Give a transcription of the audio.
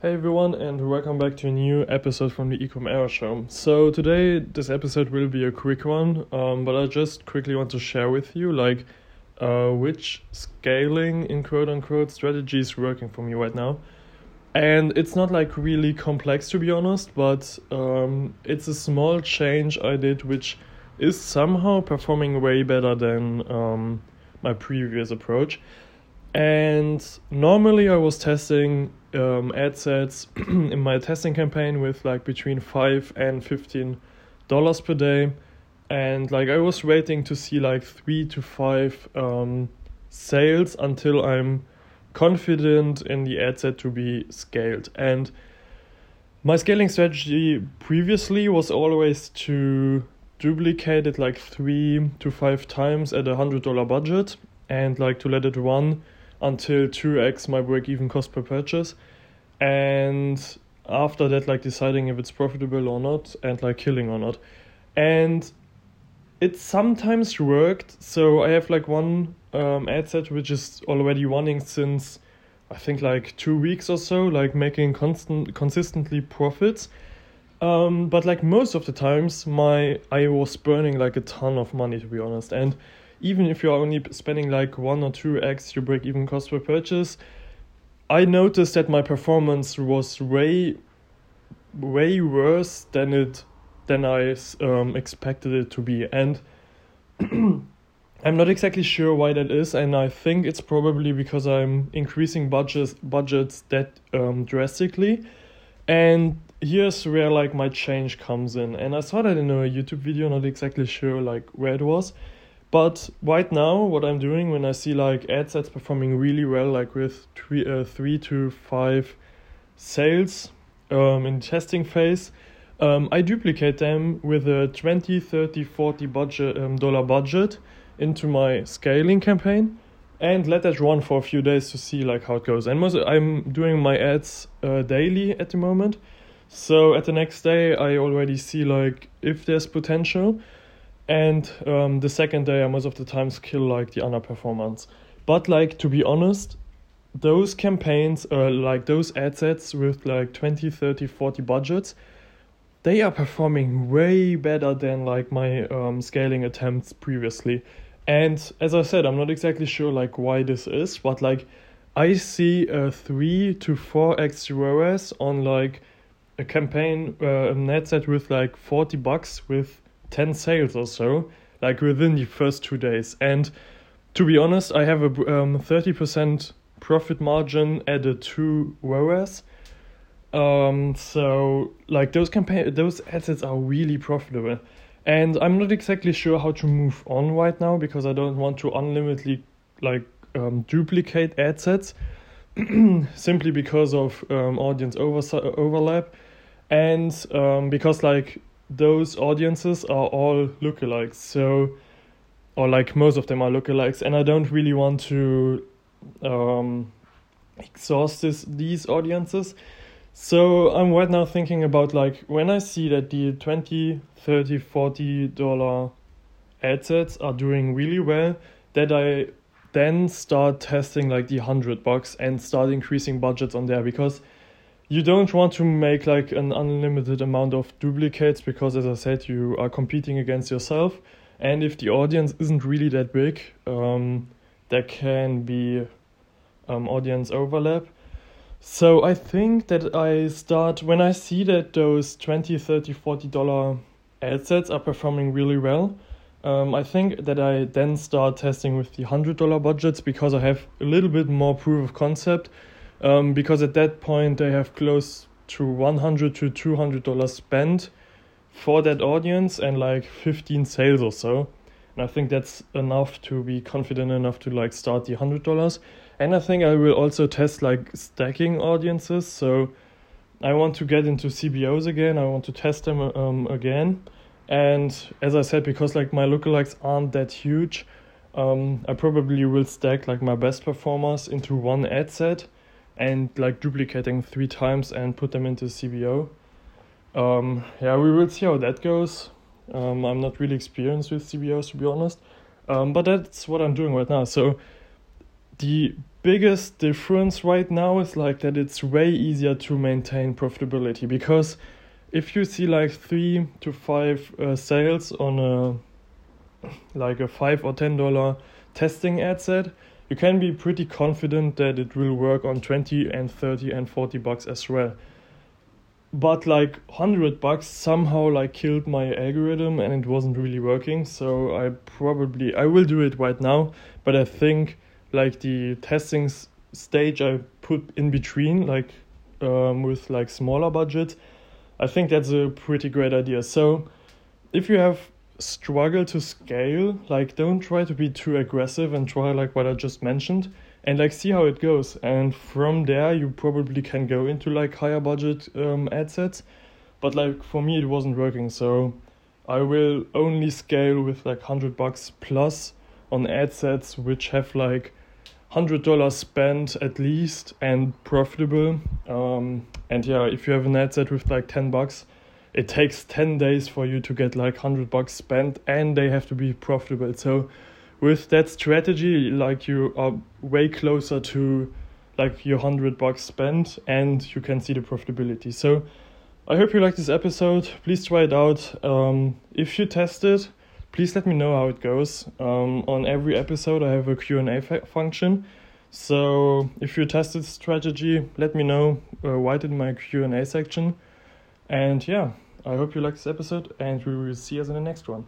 Hey everyone, and welcome back to a new episode from the Ecom Era Show. So today, this episode will be a quick one, um, but I just quickly want to share with you like uh, which scaling in quote unquote strategy is working for me right now. And it's not like really complex to be honest, but um, it's a small change I did which is somehow performing way better than um, my previous approach. And normally I was testing um, ad sets in my testing campaign with like between five and fifteen dollars per day, and like I was waiting to see like three to five um, sales until I'm confident in the ad set to be scaled. And my scaling strategy previously was always to duplicate it like three to five times at a hundred dollar budget and like to let it run until 2x my break even cost per purchase. And after that like deciding if it's profitable or not and like killing or not. And it sometimes worked. So i have like one um, ad set which is already running since i think like two weeks or so like making constant consistently profits. Um, but like most of the times my i was burning like a ton of money to be honest. And even if you're only spending like one or two x your break even cost per purchase, I noticed that my performance was way, way worse than it than I um, expected it to be, and I'm not exactly sure why that is, and I think it's probably because I'm increasing budgets budgets that um, drastically, and here's where like my change comes in, and I saw that in a YouTube video, not exactly sure like where it was but right now, what I'm doing when I see like ad sets performing really well, like with three, uh, three to five sales um, in testing phase, um, I duplicate them with a 20, 30, 40 budget, um, dollar budget into my scaling campaign and let that run for a few days to see like how it goes. And most I'm doing my ads uh, daily at the moment. So at the next day, I already see like if there's potential and um, the second day I most of the times kill like the underperformance. But like to be honest, those campaigns, uh, like those ad sets with like 20, 30, 40 budgets, they are performing way better than like my um, scaling attempts previously. And as I said, I'm not exactly sure like why this is, but like I see a three to four x ROAS on like a campaign, uh, ad set with like 40 bucks with 10 sales or so, like within the first two days. And to be honest, I have a um, 30% profit margin added to ROAS. Um, so like those campaign, those ad sets are really profitable. And I'm not exactly sure how to move on right now because I don't want to unlimitedly like um, duplicate ad sets simply because of um, audience over- overlap and um, because like those audiences are all lookalikes. So, or like most of them are lookalikes, and I don't really want to um, exhaust this, these audiences. So I'm right now thinking about like when I see that the 20, 30, 40 dollar ad sets are doing really well, that I then start testing like the 100 bucks and start increasing budgets on there because you don't want to make like an unlimited amount of duplicates because as i said you are competing against yourself. And if the audience isn't really that big um, there can be um, audience overlap. So i think that i start when i see that those 20 30 40 dollar ad sets are performing really well um, i think that i then start testing with the 100 dollar budgets because i have a little bit more proof of concept um, because at that point they have close to 100 to 200 dollars spent for that audience and like 15 sales or so. And i think that's enough to be confident enough to like start the 100 dollars. And i think i will also test like stacking audiences. So i want to get into cbos again. I want to test them um, again. And as i said because like my lookalikes aren't that huge um, i probably will stack like my best performers into one ad set and like duplicating three times and put them into CBO. Um, yeah, we will see how that goes. Um, I'm not really experienced with CBOs to be honest, um, but that's what I'm doing right now. So the biggest difference right now is like that it's way easier to maintain profitability because if you see like three to five uh, sales on a like a five or ten dollar testing ad set you can be pretty confident that it will work on 20 and 30 and 40 bucks as well. But like 100 bucks somehow like killed my algorithm and it wasn't really working so i probably i will do it right now. But i think like the testing stage i put in between like um, with like smaller budget i think that's a pretty great idea. So if you have struggle to scale like don't try to be too aggressive and try like what i just mentioned and like see how it goes. And from there you probably can go into like higher budget um, ad sets. But like for me it wasn't working. So i will only scale with like 100 bucks plus on ad sets which have like hundred dollars spent at least and profitable. Um, and yeah if you have an ad set with like 10 bucks it takes 10 days for you to get like 100 bucks spent and they have to be profitable. So with that strategy like you are way closer to like your 100 bucks spent and you can see the profitability. So i hope you like this episode. Please try it out. Um, if you test it please let me know how it goes. Um, on every episode i have a q&a fa- function. So if you tested strategy let me know uh, write in my q&a section and yeah i hope you like this episode and we will see us in the next one